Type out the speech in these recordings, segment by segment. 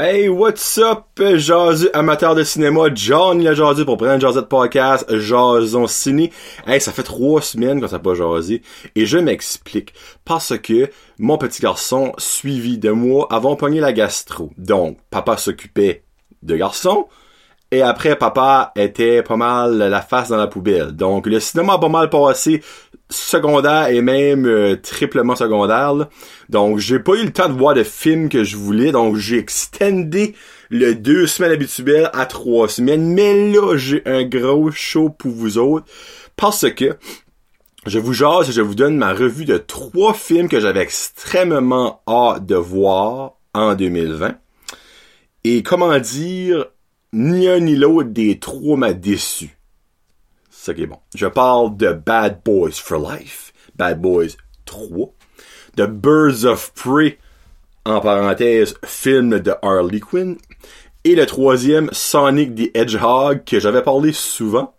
Hey, what's up, jazu amateur de cinéma, Johnny le jazu pour prendre Jazette Podcast, Jason Ciné. Hey, ça fait trois semaines qu'on s'est pas jasé, et je m'explique, parce que mon petit garçon, suivi de moi, avons pogné la gastro. Donc, papa s'occupait de garçon, et après, papa était pas mal la face dans la poubelle. Donc, le cinéma a pas mal passé secondaire et même euh, triplement secondaire. Donc, j'ai pas eu le temps de voir le film que je voulais. Donc, j'ai extendé le deux semaines habituelles à trois semaines. Mais là, j'ai un gros show pour vous autres. Parce que je vous jase et je vous donne ma revue de trois films que j'avais extrêmement hâte de voir en 2020. Et comment dire, ni un ni l'autre des trois m'a déçu. Je parle de Bad Boys for Life, Bad Boys 3, de Birds of Prey, en parenthèse, film de Harley Quinn, et le troisième, Sonic the Hedgehog, que j'avais parlé souvent,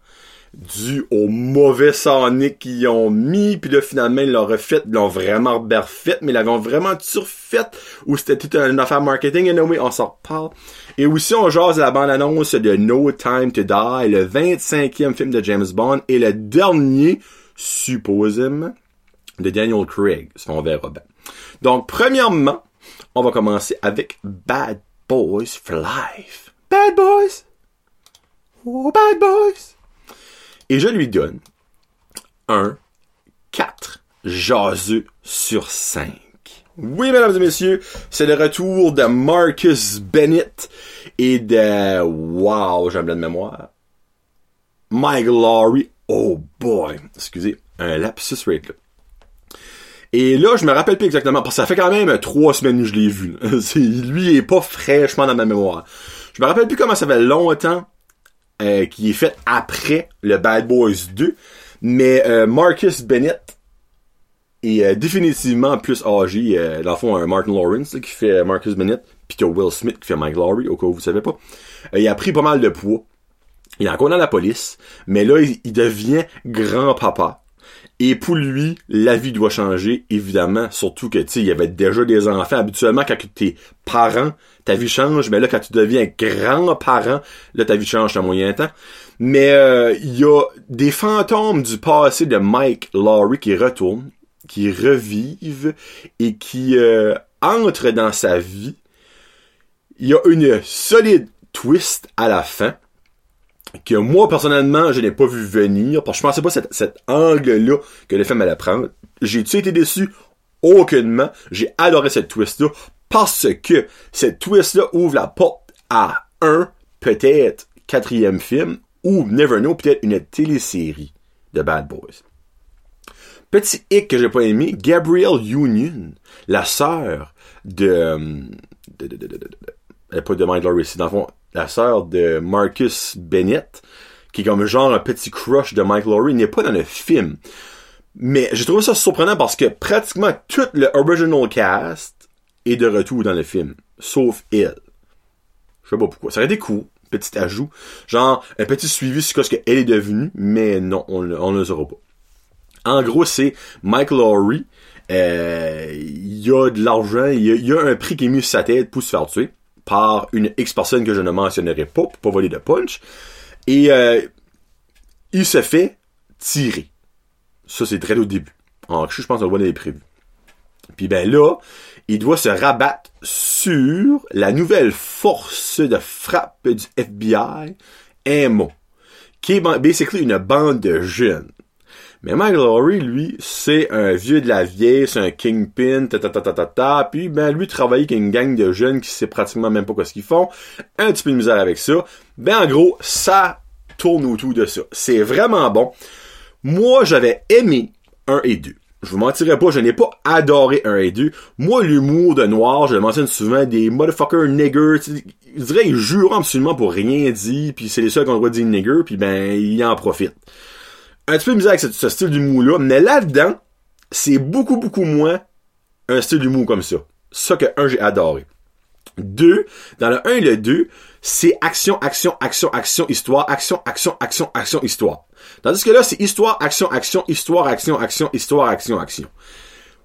dû au mauvais Sonic qu'ils ont mis, puis là, finalement, ils l'ont refait, ils l'ont vraiment refait, mais ils l'avaient vraiment surfait, ou c'était toute une affaire marketing, et anyway, on s'en reparle. Et aussi, on jase la bande-annonce de No Time to Die, le 25e film de James Bond, et le dernier, supposément, de Daniel Craig. Ça, on verra bien. Donc, premièrement, on va commencer avec Bad Boys for Life. Bad Boys! Oh, Bad Boys! Et je lui donne un 4 jaseux sur 5. Oui, mesdames et messieurs, c'est le retour de Marcus Bennett et de... Wow, j'ai un blanc de mémoire. Mike Laurie. Oh boy. Excusez, un lapsus rate là. Et là, je me rappelle plus exactement, parce que ça fait quand même trois semaines que je l'ai vu. lui, est pas fraîchement dans ma mémoire. Je me rappelle plus comment ça fait longtemps euh, qui est fait après le Bad Boys 2. Mais euh, Marcus Bennett est euh, définitivement plus âgé. Dans le fond, Martin Lawrence qui fait Marcus Bennett, puis t'as Will Smith qui fait Mike Laurie, au cas où vous savez pas. il a pris pas mal de poids. Il est encore dans la police, mais là, il, il devient grand-papa. Et pour lui, la vie doit changer, évidemment. Surtout que, tu sais, il y avait déjà des enfants. Habituellement, quand t'es parent, ta vie change. Mais là, quand tu deviens grand-parent, là, ta vie change un moyen temps. Mais euh, il y a des fantômes du passé de Mike Laurie qui retournent, qui revivent et qui euh, entrent dans sa vie. Il y a une solide twist à la fin que moi personnellement je n'ai pas vu venir parce que je pensais pas cet, cet angle-là que le film allait prendre. J'ai-tu été déçu? Aucunement. J'ai adoré cette twist-là parce que cette twist-là ouvre la porte à un, peut-être, quatrième film ou, never know, peut-être une télésérie de Bad Boys. Petit hic que j'ai pas aimé, Gabrielle Union, la sœur de, de, de, de, de, de, elle est pas de dans le fond, la sœur de Marcus Bennett, qui est comme genre un petit crush de Mike Laurie, n'est pas dans le film. Mais j'ai trouvé ça surprenant parce que pratiquement tout le original cast est de retour dans le film, sauf elle. Je sais pas pourquoi. Ça aurait été cool, petit ajout. Genre, un petit suivi sur ce qu'elle est devenue, mais non, on, ne le saura pas. En gros, c'est Mike Laurie, euh, il y a de l'argent, il y a, un prix qui est mis sur sa tête pour se faire tuer par une X personne que je ne mentionnerai pas pour pas voler de punch. Et euh, il se fait tirer. Ça, c'est très au début. En je pense qu'on le voit dans les prévus. Puis ben là, il doit se rabattre sur la nouvelle force de frappe du FBI, MO, qui est basically une bande de jeunes mais Mike lui, c'est un vieux de la vieille, c'est un kingpin, ta ta ta ta ta. Puis ben lui travaille avec une gang de jeunes qui sait pratiquement même pas quoi ce qu'ils font. Un petit peu de misère avec ça. Ben en gros, ça tourne autour de ça. C'est vraiment bon. Moi, j'avais aimé 1 et 2. Je vous mentirais pas, je n'ai pas adoré 1 et 2. Moi, l'humour de noir, je le mentionne souvent, des motherfuckers niggers, je dirais, ils jurent absolument pour rien dire, puis c'est les seuls qu'on doit dire nigger, puis ben, ils en profitent un petit peu misère avec ce, ce style d'humour-là, mais là-dedans, c'est beaucoup, beaucoup moins un style d'humour comme ça. Ça que, un, j'ai adoré. Deux, dans le 1 et le 2, c'est action, action, action, action, histoire, action, action, action, action, histoire. Tandis que là, c'est histoire, action, action, histoire, action, action, histoire, action, action.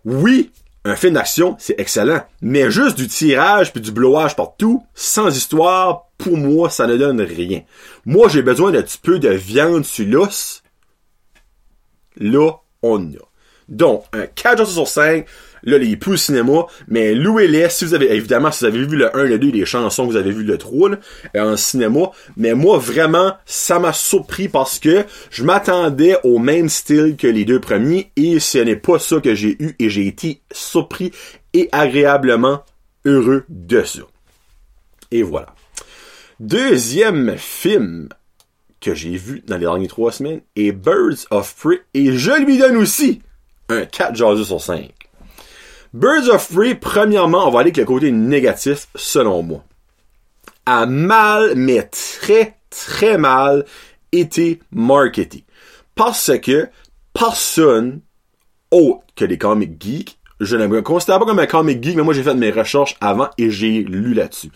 Oui, Un film d'action, c'est excellent. Mais juste du tirage puis du blowage partout, sans histoire, pour moi, ça ne donne rien. Moi, j'ai besoin d'un petit peu de viande sur l'os. Là, on a. Donc, un 4 sur 5, là, il est plus au cinéma, mais louez-les, si vous avez, évidemment, si vous avez vu le 1, le 2, les chansons, vous avez vu le 3, là, en cinéma, mais moi, vraiment, ça m'a surpris parce que je m'attendais au même style que les deux premiers, et ce n'est pas ça que j'ai eu, et j'ai été surpris et agréablement heureux de ça. Et voilà. Deuxième film que j'ai vu dans les dernières trois semaines est Birds of Prey, et je lui donne aussi un 4 jaseux sur 5. Birds of Prey, premièrement, on va aller avec le côté négatif, selon moi. A mal, mais très, très mal, été marketé. Parce que personne autre que les comic geeks, je ne me considère pas comme un comic geek, mais moi j'ai fait mes recherches avant et j'ai lu là-dessus.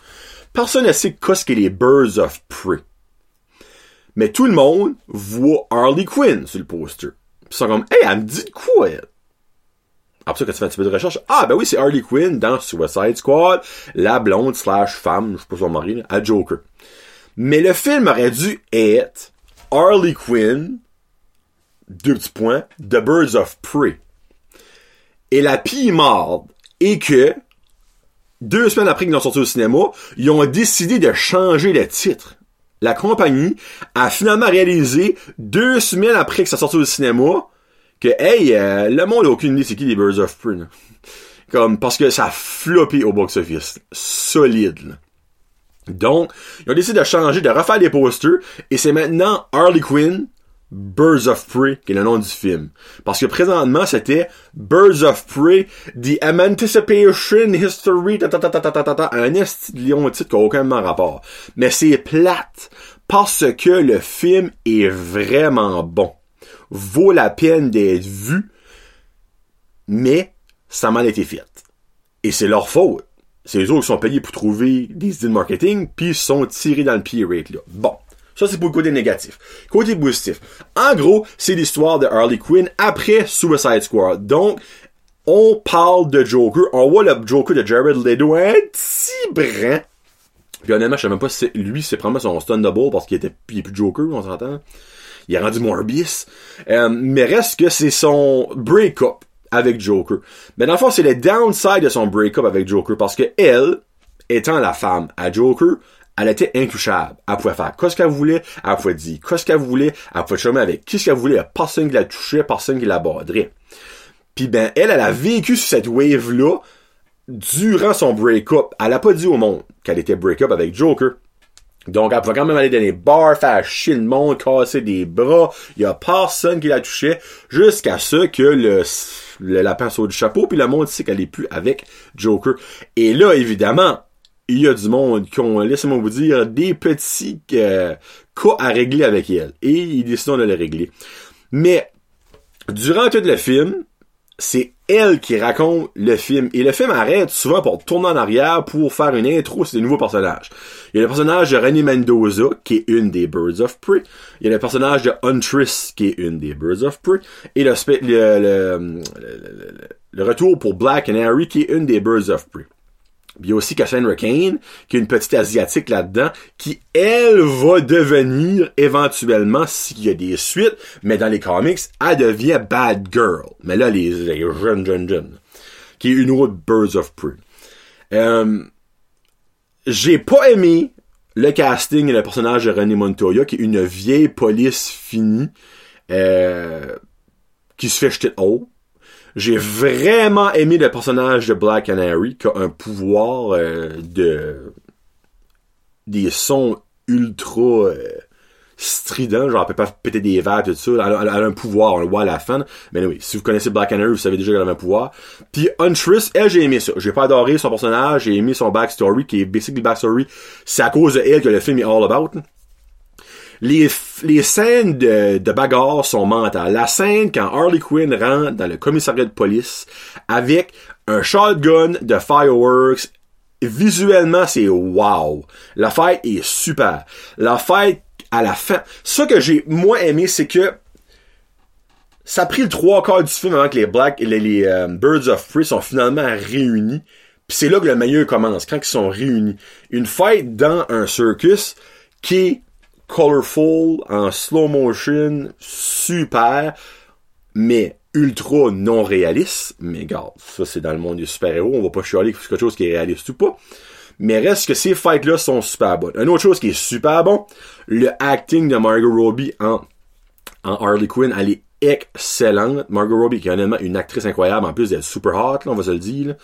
Personne ne sait qu'est-ce que les Birds of Prey. Mais tout le monde voit Harley Quinn sur le poster. Ils sont comme, hey, elle me dit quoi, elle? Après ça, quand tu fais un petit peu de recherche, ah, ben oui, c'est Harley Quinn dans Suicide Squad, la blonde slash femme, je sais pas son mari, à Joker. Mais le film aurait dû être Harley Quinn, deux petits points, The Birds of Prey. Et la pire marde est que, deux semaines après qu'ils ont sorti au cinéma, ils ont décidé de changer le titre la compagnie a finalement réalisé deux semaines après que ça sortait au cinéma que hey euh, le monde a aucune idée c'est qui les Birds of Prey comme parce que ça a floppé au box office solide donc ils ont décidé de changer de refaire des posters et c'est maintenant Harley Quinn Birds of Prey, qui est le nom du film. Parce que présentement, c'était Birds of Prey, The Anticipation History, ta, ta, ta, ta, ta, ta, ta, un lion titre qui n'a aucun rapport. Mais c'est plate, parce que le film est vraiment bon. Vaut la peine d'être vu, mais ça m'a été fait. Et c'est leur faute. C'est eux autres qui sont payés pour trouver des idées de marketing, puis sont tirés dans le pied rate, là. Bon. Ça, c'est pour le côté négatif. Côté positif. En gros, c'est l'histoire de Harley Quinn après Suicide Squad. Donc, on parle de Joker. On voit le Joker de Jared Leto un petit brin. Puis honnêtement, je sais même pas si lui, c'est probablement son double parce qu'il était, il plus Joker, on s'entend. Il a rendu Morbius. Euh, mais reste que c'est son break-up avec Joker. Mais dans le fond, c'est le downside de son break-up avec Joker parce que elle, étant la femme à Joker, elle était intouchable. Elle pouvait faire quoi ce qu'elle voulait, elle pouvait dire quoi ce qu'elle voulait, elle pouvait chômer avec qui ce qu'elle voulait, personne qui la touchait, personne qui la borderait. Puis ben, elle, elle a vécu sur cette wave-là durant son break-up. Elle a pas dit au monde qu'elle était break-up avec Joker. Donc, elle pouvait quand même aller dans les bars, faire chier le monde, casser des bras. Il y a personne qui la touchait jusqu'à ce que le, lapin saute du chapeau, puis le monde sait qu'elle est plus avec Joker. Et là, évidemment, il y a du monde qui ont, laissez-moi vous dire, des petits euh, cas à régler avec elle. Et ils décident de les régler. Mais, durant tout le film, c'est elle qui raconte le film. Et le film arrête souvent pour tourner en arrière pour faire une intro sur des nouveaux personnages. Il y a le personnage de René Mendoza, qui est une des Birds of Prey. Il y a le personnage de Huntress, qui est une des Birds of Prey. Et le, le, le retour pour Black and Harry, qui est une des Birds of Prey. Il y a aussi Cassandra Kane, qui est une petite asiatique là-dedans, qui, elle, va devenir éventuellement, s'il y a des suites, mais dans les comics, elle devient Bad Girl. Mais là, les, les jeunes, jeunes, jeunes. Qui est une autre Birds of Prey. Euh, j'ai pas aimé le casting et le personnage de René Montoya, qui est une vieille police finie, euh, qui se fait jeter haut. J'ai vraiment aimé le personnage de Black Canary qui a un pouvoir euh, de des sons ultra euh, stridents, genre elle peut pas péter des verres tout ça. Elle, a un pouvoir, on le voit à la fin. Mais oui, si vous connaissez Black Canary, vous savez déjà qu'elle a un pouvoir. Puis Huntress, elle j'ai aimé ça. J'ai pas adoré son personnage, j'ai aimé son backstory qui est basically backstory. C'est à cause de elle que le film est all about les, les scènes de, de bagarre sont mentales. La scène quand Harley Quinn rentre dans le commissariat de police avec un shotgun de fireworks, visuellement c'est wow. La fête est super. La fête à la fin, ce que j'ai moins aimé, c'est que ça a pris le trois quarts du film avant que les Black, les, les euh, Birds of Prey sont finalement réunis. Puis c'est là que le meilleur commence, quand ils sont réunis. Une fight dans un circus qui est colorful, en slow motion, super, mais ultra non réaliste. Mais regarde, ça c'est dans le monde des super-héros, on va pas chialer c'est quelque chose qui est réaliste ou pas. Mais reste que ces fights-là sont super bonnes. Une autre chose qui est super bon, le acting de Margot Robbie en, en Harley Quinn, elle est excellente. Margot Robbie, qui est honnêtement une actrice incroyable, en plus d'être super hot, là, on va se le dire.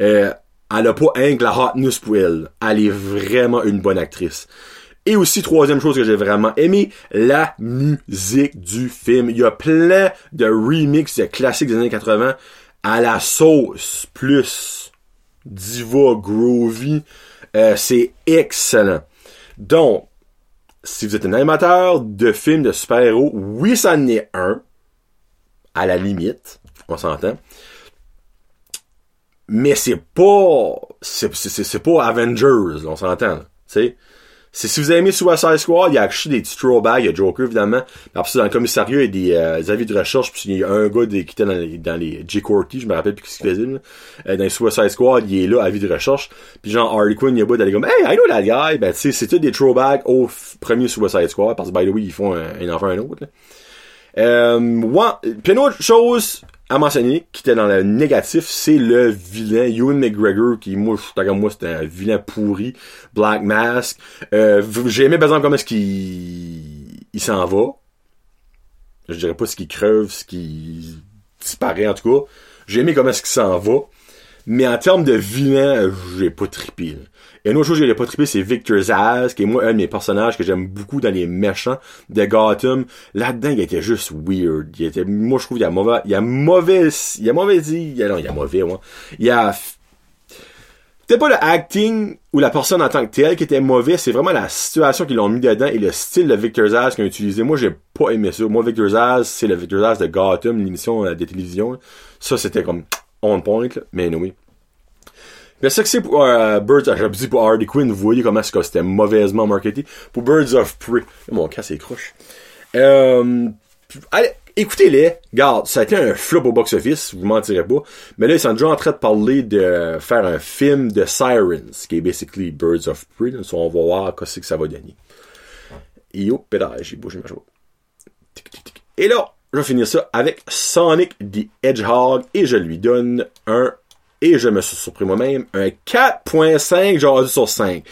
Euh, elle a pas un la hotness pour elle. Elle est vraiment une bonne actrice. Et aussi, troisième chose que j'ai vraiment aimé, la musique du film. Il y a plein de remixes de classiques des années 80 à la sauce plus diva groovy. Euh, c'est excellent. Donc, si vous êtes un amateur de films de super-héros, oui, ça en est un. À la limite. On s'entend. Mais c'est pas, c'est, c'est, pas Avengers, on s'entend, tu sais. C'est si vous avez aimé Suicide Squad, il y a des petits throwbacks, il y a Joker évidemment. Après ça, dans le commissariat, il y a des, euh, des avis de recherche, puis il y a un gars qui était dans les, dans les J. Corty, je me rappelle plus ce qu'il faisait. Là. Euh, dans les Suicide Squad, il est là, avis de recherche. Puis genre Harley Quinn, il y a beau d'aller comme Hey, I know that guy! Ben tu sais, c'est tout des throwbacks au premier Suicide Squad, parce que by the way, ils font un, un enfant un autre. Là. Euh, ouais. Puis une autre chose à mentionner qui était dans le négatif, c'est le vilain Ewan McGregor qui moi je comme moi c'était un vilain pourri, Black Mask. Euh, j'ai aimé par exemple comment est-ce qu'il il s'en va. Je dirais pas ce qu'il creve, ce qui disparaît en tout cas. J'ai aimé comment est-ce qu'il s'en va. Mais en termes de vilain, j'ai pas trippé. Et une autre chose que j'ai pas trippé, c'est Victor Zaz, qui est moi un de mes personnages que j'aime beaucoup dans les méchants de Gotham. Là-dedans, il était juste weird. Il était, moi, je trouve, il y a mauvais, il y a mauvais, il y a mauvais dit, il a, non, il y a mauvais, moi. Il y a, c'était pas le acting ou la personne en tant que telle qui était mauvais, c'est vraiment la situation qu'ils l'ont mis dedans et le style de Victor Zaz qu'ils ont utilisé. Moi, j'ai pas aimé ça. Moi, Victor Zaz, c'est le Victor Zaz de Gotham, l'émission euh, de télévision. Ça, c'était comme on point, là. mais oui. Mais ça c'est pour euh, Birds, j'avais dit pour Harley Quinn, vous voyez comment c'était mauvaisement marketé. Pour Birds of Prey, mon cas c'est croche. Euh, allez, écoutez-les. Garde, ça a été un flop au box-office, vous mentirez pas. Mais là, ils sont déjà en train de parler de faire un film de Sirens, qui est basically Birds of Prey. Donc, on va voir qu'est-ce que ça va donner. Et hop, j'ai bougé ma joie. Et là, je vais finir ça avec Sonic the Hedgehog et je lui donne un et je me suis surpris moi-même, un 4.5 genre sur 5.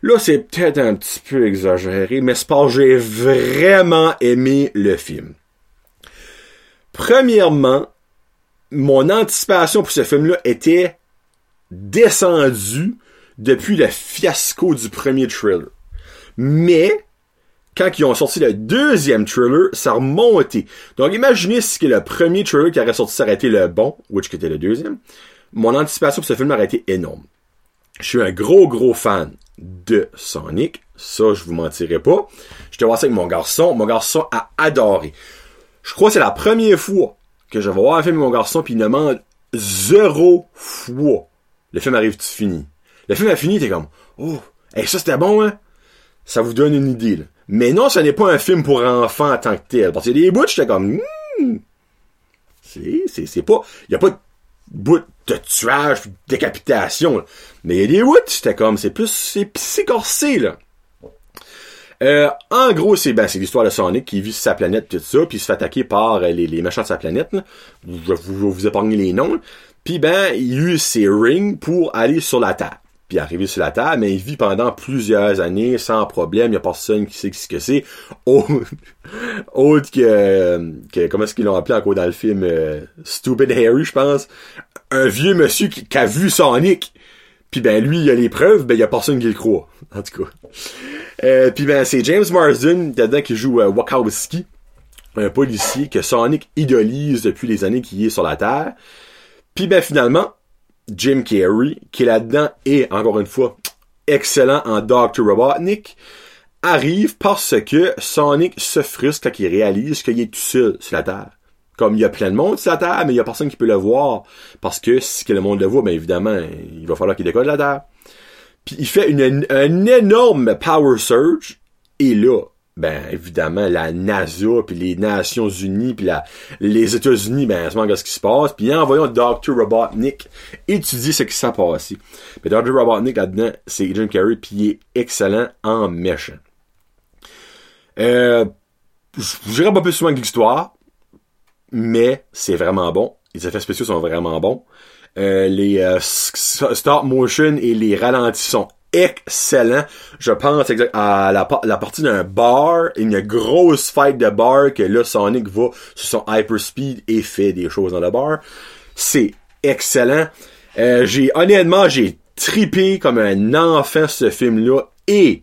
Là, c'est peut-être un petit peu exagéré, mais c'est que j'ai vraiment aimé le film. Premièrement, mon anticipation pour ce film-là était descendue depuis le fiasco du premier trailer. Mais, quand ils ont sorti le deuxième trailer, ça a remonté. Donc, imaginez si le premier trailer qui aurait sorti été le bon, which était le deuxième mon anticipation pour ce film aurait été énorme. Je suis un gros, gros fan de Sonic. Ça, je vous mentirai pas. Je te vois ça avec mon garçon. Mon garçon a adoré. Je crois que c'est la première fois que je vais voir un film avec mon garçon puis il demande zéro fois. Le film arrive-tu fini? Le film a fini, t'es comme, oh, et ça c'était bon, hein? Ça vous donne une idée, là. Mais non, ce n'est pas un film pour enfants en tant que tel. Parce a des bouts, j'étais comme, hmm, c'est, c'est, c'est pas, y a pas de bout de tuage, de décapitation. Mais il y a des bouts, c'était comme, c'est plus, c'est, c'est corsé, là. Euh, en gros, c'est ben, c'est l'histoire de Sonic qui vit sur sa planète tout ça, puis il se fait attaquer par euh, les, les méchants de sa planète. Là. Je vous, vous épargner les noms. Puis ben, il use ses rings pour aller sur la Terre. Puis arriver sur la Terre, mais il vit pendant plusieurs années sans problème. Il y a personne qui sait ce que c'est. Autre que, que comment est-ce qu'ils l'ont appelé encore dans le film euh, Stupid Harry, je pense? Un vieux monsieur qui, a vu Sonic. Puis ben lui, il a les preuves, ben il y a personne qui le croit. En tout cas. Euh, puis ben c'est James Marsden dedans qui joue euh, un policier que Sonic idolise depuis les années qu'il est sur la Terre. Puis ben finalement, Jim Carrey, qui là-dedans et encore une fois excellent en Dr. Robotnik, arrive parce que Sonic se frustre quand il réalise qu'il est tout seul sur la Terre. Comme il y a plein de monde sur la Terre, mais il y a personne qui peut le voir. Parce que si le monde le voit, bien évidemment, il va falloir qu'il décolle la Terre. Puis il fait une, un énorme power surge. Et là, ben évidemment la NASA puis les Nations Unies puis la les États-Unis ben c'est ce qui se passe puis en voyant Dr Robotnik étudier ce qui s'est passé. Mais Dr Robotnik là-dedans c'est Jim Carrey puis il est excellent en méchant. Euh, je dirais pas plus souvent que l'histoire, mais c'est vraiment bon. Les effets spéciaux sont vraiment bons. Euh, les euh, stop motion et les ralentis sont excellent. Je pense à la, partie d'un bar, une grosse fight de bar que là Sonic va sur son hyperspeed et fait des choses dans le bar. C'est excellent. Euh, j'ai honnêtement j'ai tripé comme un enfant ce film-là et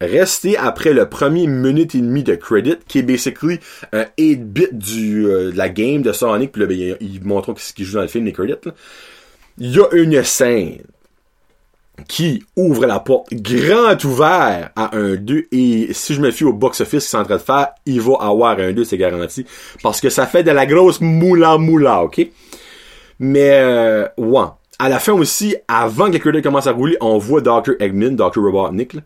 resté après le premier minute et demie de credit qui est basically un 8-bit du euh, de la game de Sonic puis là ben, ils montrent ce qu'il joue dans le film les credits. Il y a une scène qui ouvre la porte grand ouvert à un 2 et si je me fie au box-office qu'ils sont en train de faire, il va avoir un 2, c'est garanti. Parce que ça fait de la grosse moula moula, ok? Mais, euh, ouais. À la fin aussi, avant que les crédits commencent à rouler, on voit Dr. Eggman, Dr. Robotnik, là,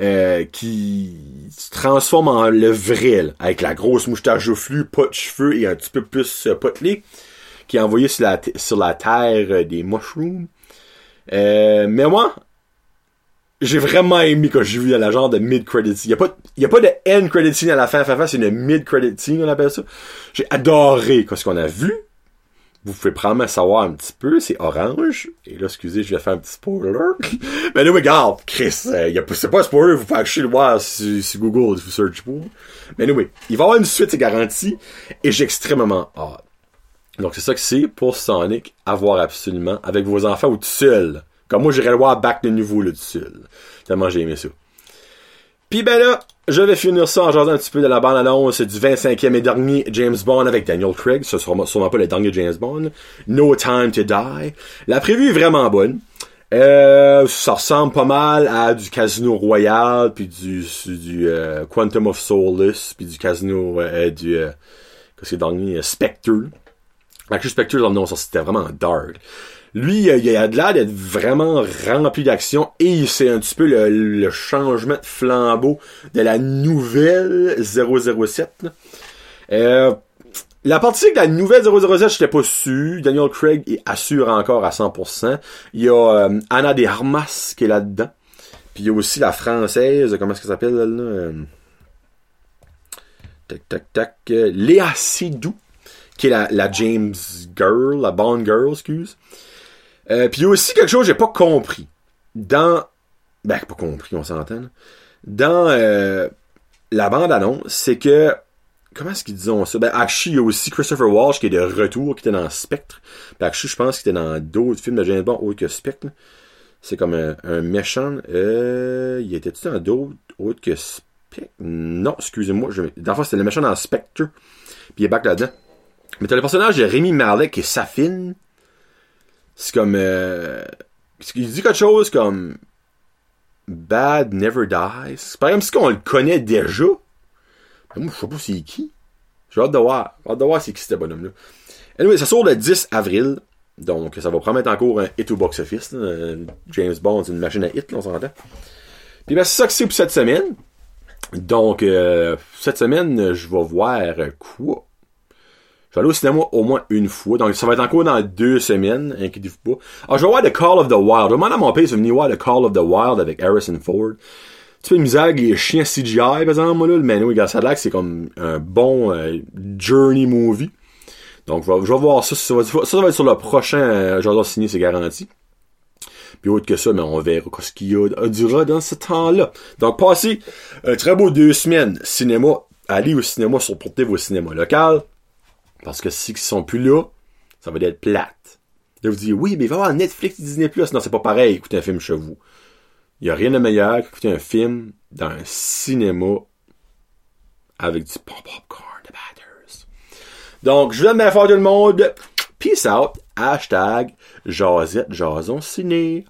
euh, qui se transforme en le vrai, avec la grosse moustache flux, pas de cheveux et un petit peu plus euh, potelé, qui est envoyé sur la, sur la terre euh, des mushrooms. Euh, mais moi, j'ai vraiment aimé quand j'ai vu la genre de mid-credit scene. Il y a a pas de end credit scene à la fin, fin, c'est une mid-credit scene, on appelle ça. J'ai adoré ce qu'on a vu. Vous pouvez probablement savoir un petit peu, c'est orange. Et là, excusez, je vais faire un petit spoiler. Mais là, regarde, Chris, euh, c'est pas un spoiler, vous pouvez acheter le voir sur, Google, si vous search pour. Mais anyway, il va y avoir une suite, c'est garanti. Et j'ai extrêmement hâte. Donc c'est ça que c'est pour Sonic, à voir absolument, avec vos enfants ou tout seul. Comme moi, j'irais le voir back de nouveau, le tout seul. Tellement j'ai aimé ça. Puis ben là, je vais finir ça en jasant un petit peu de la bande-annonce du 25e et dernier James Bond avec Daniel Craig. Ce sera sûrement pas le dernier James Bond. No Time to Die. La prévue est vraiment bonne. Euh, ça ressemble pas mal à du Casino Royale, puis du, du euh, Quantum of Solace, puis du Casino euh, du... Euh, qu'est-ce que c'est dernier? Spectre. L'acteur Spectre, non, ça c'était vraiment dark. Lui, il a de l'air d'être vraiment rempli d'action et c'est un petit peu le, changement de flambeau de la nouvelle 007. Euh, la partie de la nouvelle 007, j'étais pas sûr. Daniel Craig assure encore à 100%. Il y a euh, Anna de Armas qui est là-dedans. Puis il y a aussi la française, comment est-ce qu'elle s'appelle? Euh, tac, tac, tac. Léa Sidou qui est la, la James Girl, la Bond Girl, excuse. Euh, Puis il y a aussi quelque chose que j'ai pas compris. Dans... Ben, pas compris, on s'entend. Dans euh, la bande-annonce, c'est que... Comment est-ce qu'ils disent ça? Ben, actually, il y a aussi Christopher Walsh qui est de retour, qui était dans Spectre. Ben, actually, je pense qu'il était dans d'autres films de James Bond autres que Spectre. C'est comme un, méchant. Euh, il était-tu dans d'autres autres que Spectre? Non, excusez-moi. Je... Dans c'était le méchant dans Spectre. Puis il est back là-dedans. Mais t'as le personnage de Rémi Marley qui est Safine. C'est comme... Euh, il dit quelque chose comme... Bad never dies. C'est pas comme si on le connaît déjà? Mais moi, je sais pas c'est qui. J'ai hâte de voir. J'ai hâte de voir c'est qui ce bonhomme-là. Anyway, ça sort le 10 avril. Donc, ça va promettre encore un hit au box-office. James Bond, c'est une machine à hit, on s'entend. Puis ben, c'est ça que c'est pour cette semaine. Donc, euh, cette semaine, je vais voir quoi? Je vais aller au cinéma au moins une fois. Donc, ça va être encore dans deux semaines. Inquiétez-vous pas. Ah, je vais voir The Call of the Wild. Je demande à mon père de venir voir The Call of the Wild avec Harrison Ford. Tu peux misère avec les chiens CGI, par exemple, là. Mais oui, ça a l'air que c'est comme un bon euh, journey movie. Donc, je vais, voir ça. Ça va, ça va, être sur le prochain euh, J'adore signer, c'est garanti. Puis autre que ça, mais on verra ce qu'il y a durera dans ce temps-là. Donc, passez un très beau deux semaines cinéma. Allez au cinéma, supportez vos cinémas locaux. Parce que si ils sont plus là, ça va être plate. Là, vous dites, oui, mais il va y avoir Netflix Disney+. Non, c'est pas pareil, écouter un film chez vous. Il y a rien de meilleur qu'écouter un film dans un cinéma avec du popcorn de batters. Donc, je vous bien fort tout le monde. Peace out. Hashtag Jazette Jason Ciné.